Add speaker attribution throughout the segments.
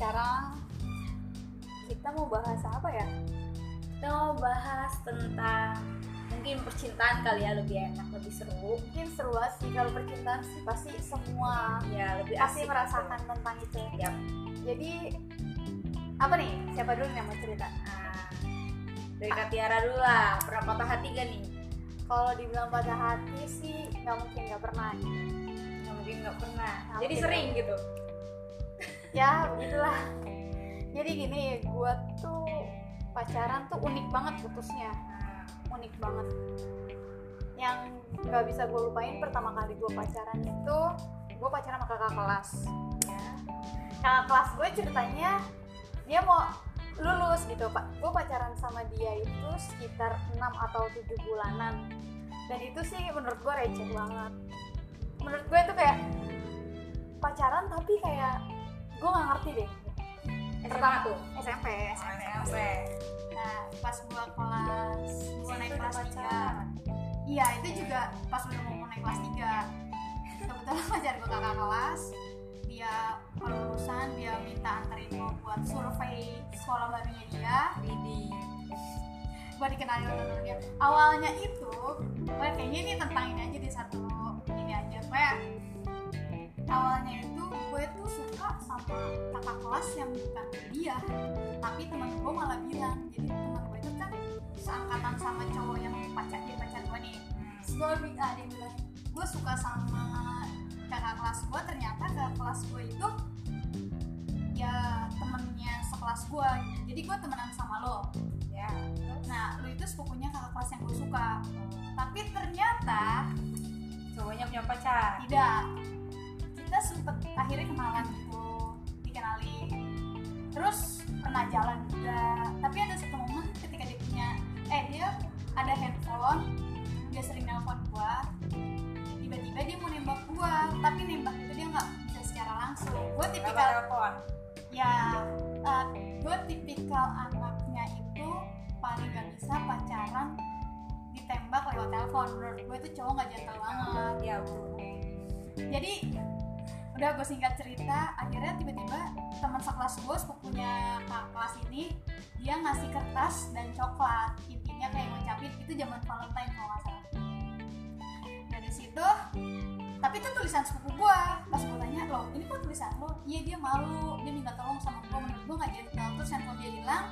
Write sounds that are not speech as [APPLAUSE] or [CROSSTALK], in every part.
Speaker 1: sekarang kita mau bahas apa ya?
Speaker 2: Kita mau bahas tentang mungkin percintaan kali ya lebih enak lebih seru.
Speaker 1: Mungkin seru sih kalau percintaan sih pasti semua
Speaker 2: ya lebih
Speaker 1: pasti merasakan tentang itu.
Speaker 2: Yap.
Speaker 1: jadi apa nih? Siapa dulu yang mau cerita?
Speaker 2: Nah, dari Kak Tiara dulu lah. Pernah patah hati gak nih?
Speaker 1: Kalau dibilang pada hati sih nggak mungkin nggak pernah.
Speaker 2: Nggak mungkin nggak pernah. Jadi
Speaker 1: mungkin.
Speaker 2: sering gitu
Speaker 1: ya begitulah. Jadi gini gue tuh pacaran tuh unik banget putusnya. Unik banget. Yang nggak bisa gue lupain pertama kali gue pacaran itu gue pacaran sama kakak kelas.
Speaker 2: Ya.
Speaker 1: kakak kelas gue ceritanya dia mau lulus gitu pak. Gue pacaran sama dia itu sekitar 6 atau 7 bulanan. Dan itu sih menurut gue receh banget. Menurut gue itu kayak pacaran tapi kayak gue nggak ngerti deh.
Speaker 2: SMA tuh
Speaker 1: SMP SMP
Speaker 2: SMP
Speaker 1: nah pas gue kelas gue naik kelas 3 iya itu juga pas udah mau naik kelas 3 kebetulan pacar gue kakak kelas dia kelulusan dia minta anterin gue buat survei sekolah barunya dia.
Speaker 2: Widi
Speaker 1: gue dikenalin sama dia awalnya itu gue kayaknya ini tentang ini aja di satu. Ini aja. Kayak awalnya itu gue tuh suka sama kakak kelas yang bukan dia tapi teman gue malah bilang jadi teman gue itu kan seangkatan sama cowok yang pacar dia pacar gue nih. Gue bi- ada yang bilang gue suka sama kakak kelas gue ternyata kakak kelas gue itu ya temennya sekelas gue jadi gue temenan sama lo.
Speaker 2: Ya.
Speaker 1: Nah, lu itu sepupunya kakak kelas yang gue suka. Tapi ternyata
Speaker 2: cowoknya punya pacar?
Speaker 1: Tidak. Sempet akhirnya kenalan gitu, dikenali. Terus pernah jalan juga. Tapi ada satu momen ketika dia punya, eh dia ada handphone, dia sering nelpon gua. Tiba-tiba dia mau nembak gua, tapi nembak itu dia nggak bisa secara langsung.
Speaker 2: Kenapa
Speaker 1: tipikal
Speaker 2: telepon
Speaker 1: ya gue tipikal anaknya itu paling gak bisa pacaran ditembak lewat telepon menurut gue itu cowok gak jantel banget
Speaker 2: ya
Speaker 1: jadi udah gue singkat cerita akhirnya tiba-tiba teman sekelas gue sepupunya kakak kelas ini dia ngasih kertas dan coklat. Intinya kayak ngucapin itu zaman Valentine kalau nggak salah. Dari situ tapi itu tulisan sepupu gue pas gue tanya loh ini kok tulisan lo? Iya dia malu. Dia minta tolong sama gue menurut gue nggak gentle. Terus handphone dia hilang.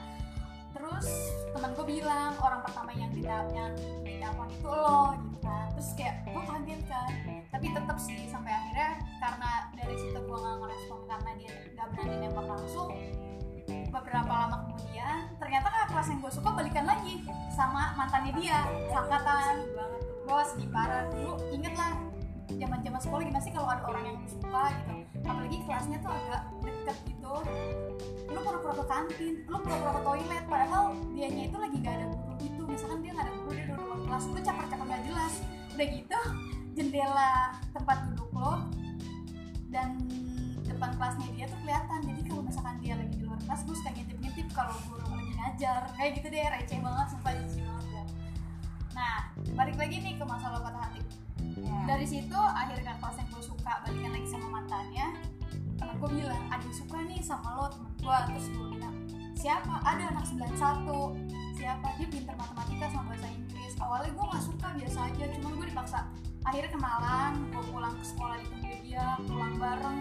Speaker 1: Terus teman gue bilang orang pertama yang di yang di telepon itu lo gitu kan. Terus kayak gue kaget kan tapi tetap sih sampai akhirnya karena dari situ gue nggak ngerespon karena dia nggak berani nembak langsung. Beberapa lama kemudian ternyata kakak kelas yang gue suka balikan lagi sama mantannya dia
Speaker 2: tuh
Speaker 1: gue sedih parah. Dulu inget lah zaman zaman sekolah gimana sih kalau ada orang yang suka gitu. Apalagi kelasnya tuh agak deket gitu. Lu pura-pura ke kantin lu pura-pura ke toilet padahal dianya itu lagi gak ada guru gitu. Misalkan dia gak ada guru dia di kelas. Lu capek-capek gak jelas. Udah gitu jendela tempat duduk lo dan depan kelasnya dia tuh kelihatan. Jadi kalau misalkan dia lagi di luar kelas gue suka ngintip-ngintip kalau guru lagi ngajar. Kayak gitu deh receh banget sumpah jijik banget ya. nah balik lagi nih ke masalah patah hati.
Speaker 2: Ya.
Speaker 1: dari situ akhirnya kelas yang gue suka balikan lagi sama mantannya. Temen gue bilang ada yang suka nih sama lo temen gue terus gue bilang siapa? Ada anak 91 siapa? Dia pinter matematika sama bahasa Inggris. Awalnya gue nggak suka biasa aja. Cuman gue dipaksa akhirnya kenalan gue pulang ke sekolah ditunggu dia pulang bareng.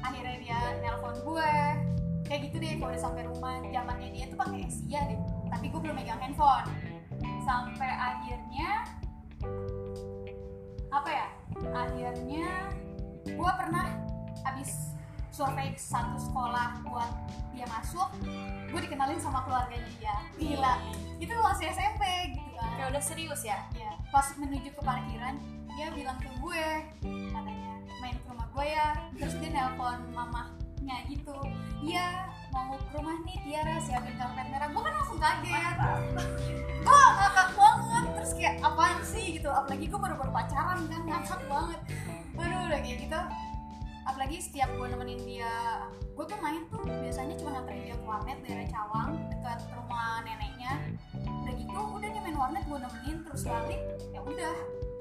Speaker 1: Akhirnya dia nelpon gue. Kayak gitu deh kalau udah sampai rumah zamannya dia tuh pakai Asia deh. Tapi gue belum megang handphone. Sampai akhirnya apa ya? Akhirnya gue pernah habis survei satu sekolah buat dia masuk gue dikenalin sama keluarganya dia. Gila. Itu masih SMP
Speaker 2: kayak udah serius ya?
Speaker 1: Ya pas menuju ke parkiran dia bilang ke gue katanya main ke rumah gue ya. Terus dia nelpon mamahnya gitu iya mau ke rumah nih Tiara siapin karpet merah. Gue kan langsung kaget. Gue ngakak banget terus kayak apaan sih? Gitu. Apalagi gue baru baru pacaran kan ngakak banget. Waduh udah kayak gitu. Apalagi setiap gue nemenin dia gue tuh main tuh biasanya cuma nganterin dia ke warnet daerah Cawang dekat warnet gue nemenin terus balik ya udah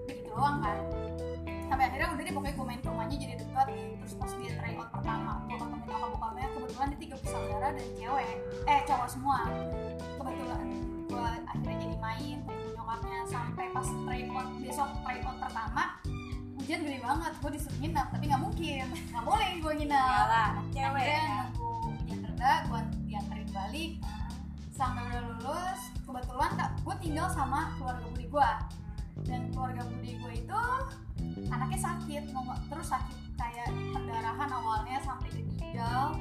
Speaker 1: gitu doang kan. Sampai akhirnya udah deh pokoknya gue main ke rumahnya jadi dekat terus pas dia try out pertama gue ketemu nyokap bokapnya kebetulan dia tiga bersaudara dan cewek. Eh cowok semua. Kebetulan gue akhirnya jadi main ketemu nyokapnya. Sampai pas try out besok try out pertama hujan gede banget. Gue disuruh nginep tapi nggak mungkin. Nggak boleh gue nginep.
Speaker 2: Iyalah, anak cewek
Speaker 1: akhirnya
Speaker 2: ya.
Speaker 1: nunggu hujan reda gue dianterin balik. Sampai udah lulus kebetulan kak tinggal sama keluarga budi gue dan keluarga budi gue itu anaknya sakit terus sakit kayak pendarahan awalnya sampai ke ginjal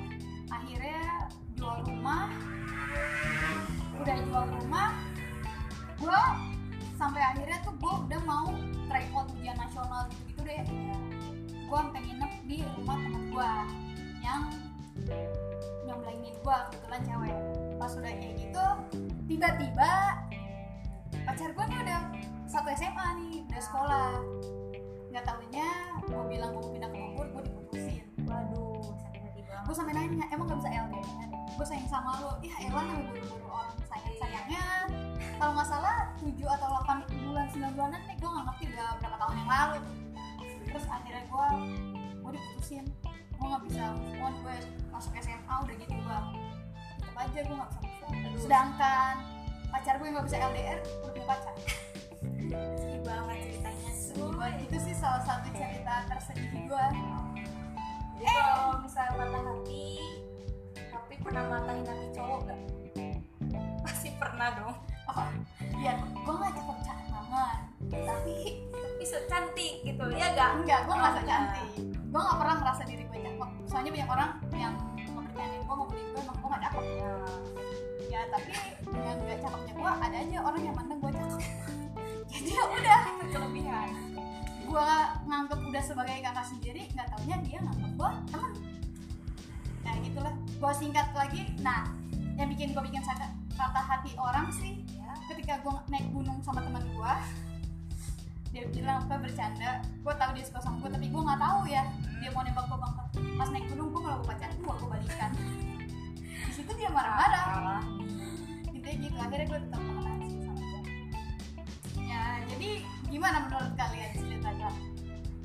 Speaker 1: akhirnya jual rumah. Udah jual rumah. Gue sampai akhirnya tuh gue udah mau out ujian nasional gitu gitu deh. Gue sampai nginep di rumah temen gue yang nyomblengin gue kebetulan cewek. Pas udah kayak gitu tiba-tiba pacar gue nih udah satu SMA nih udah sekolah. Nggak tahunya gue bilang gue mau pindah ke Bogor gue diputusin.
Speaker 2: Waduh, sakit hati banget.
Speaker 1: gue sampai nanya emang gak bisa LDR gue sayang sama lo ya elah namanya baru-baru orang sayang sayangnya kalau nggak salah 7 atau 8 bulan 9 bulanan nih gue nggak ngerti udah berapa tahun yang lalu. Terus akhirnya gue gue diputusin. Gue nggak bisa move on gue masuk SMA udah gitu gue tetep aja gue nggak bisa move on.
Speaker 2: Aduh.
Speaker 1: sedangkan pacar gue nggak bisa LDR gue punya pacar.
Speaker 2: Sedih banget ceritanya.
Speaker 1: Sedih banget. itu sih salah satu cerita tersedih gue.
Speaker 2: Jadi kalau misalnya patah hati, tapi pernah matahin hati cowok gak? Pasti pernah dong.
Speaker 1: oh iya gue nggak cakep banget tapi
Speaker 2: Tapi so cantik gitu. Ya gak?
Speaker 1: enggak gue nggak
Speaker 2: Oh,
Speaker 1: so cantik gue nggak pernah merasa diri gue cakep. Soalnya banyak orang yang mempercayai gue mau beli gue emang gue nggak cakep ya tapi dengan gak cakepnya gue ada aja orang yang mandang gue cakep. [LAUGHS] Jadi ya udah.
Speaker 2: Kelebihan.
Speaker 1: gue nganggep udah sebagai kakak sendiri nggak taunya dia nganggep gue temen. Kayak gitulah. Gue singkat lagi nah yang bikin gue bikin sakit patah hati orang sih
Speaker 2: Ya.
Speaker 1: ketika gue naik gunung sama teman gue dia bilang apa bercanda. Gue tahu dia suka sama gue tapi gue nggak tahu ya dia mau nembak gue banget pas naik gunung gue kalau gue pacaran gue gue balikan akhirnya gue tetap temenan sih sama dia ya jadi gimana menurut kalian ceritanya?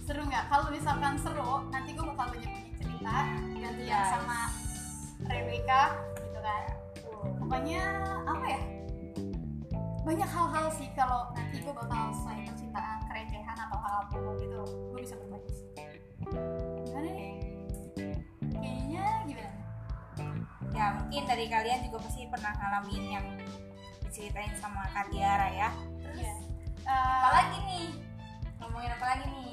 Speaker 1: Seru nggak? Kalau misalkan seru nanti gue bakal banyak punya cerita gantian
Speaker 2: Yes.
Speaker 1: sama Rebecca gitu kan? Pokoknya apa ya? Banyak hal-hal sih kalau nanti gue bakal selain percintaan kerecehan atau hal apa gitu gue bisa berbagi sih. Gimana nih? Kayaknya gimana?
Speaker 2: Ya mungkin dari kalian juga pasti pernah ngalamin yang diceritain sama Kak Tiara ya. Terus
Speaker 1: Iya. Eh,
Speaker 2: apalagi nih? Ngomongin apa lagi nih?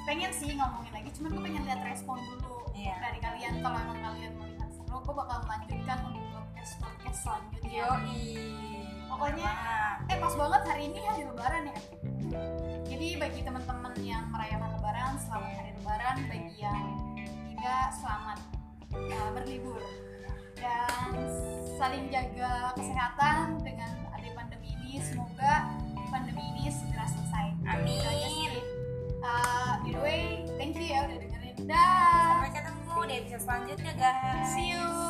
Speaker 1: pengen sih ngomongin lagi cuman gue pengen lihat respon dulu
Speaker 2: Iya.
Speaker 1: dari kalian kalau emang kalian melihat seru gue bakal melanjutkan untuk podcast podcast selanjutnya
Speaker 2: Yoi.
Speaker 1: Pokoknya- eh pas banget hari ini hari lebaran ya jadi bagi teman-teman yang merayakan lebaran selamat hari lebaran bagi yang tidak selamat uh, berlibur dan saling jaga kesehatan dengan ada pandemi ini semoga pandemi ini segera selesai
Speaker 2: Amin.
Speaker 1: Uh, by the way, thank you ya udah dengerin. Dah.
Speaker 2: Sampai ketemu di episode selanjutnya guys.
Speaker 1: See you.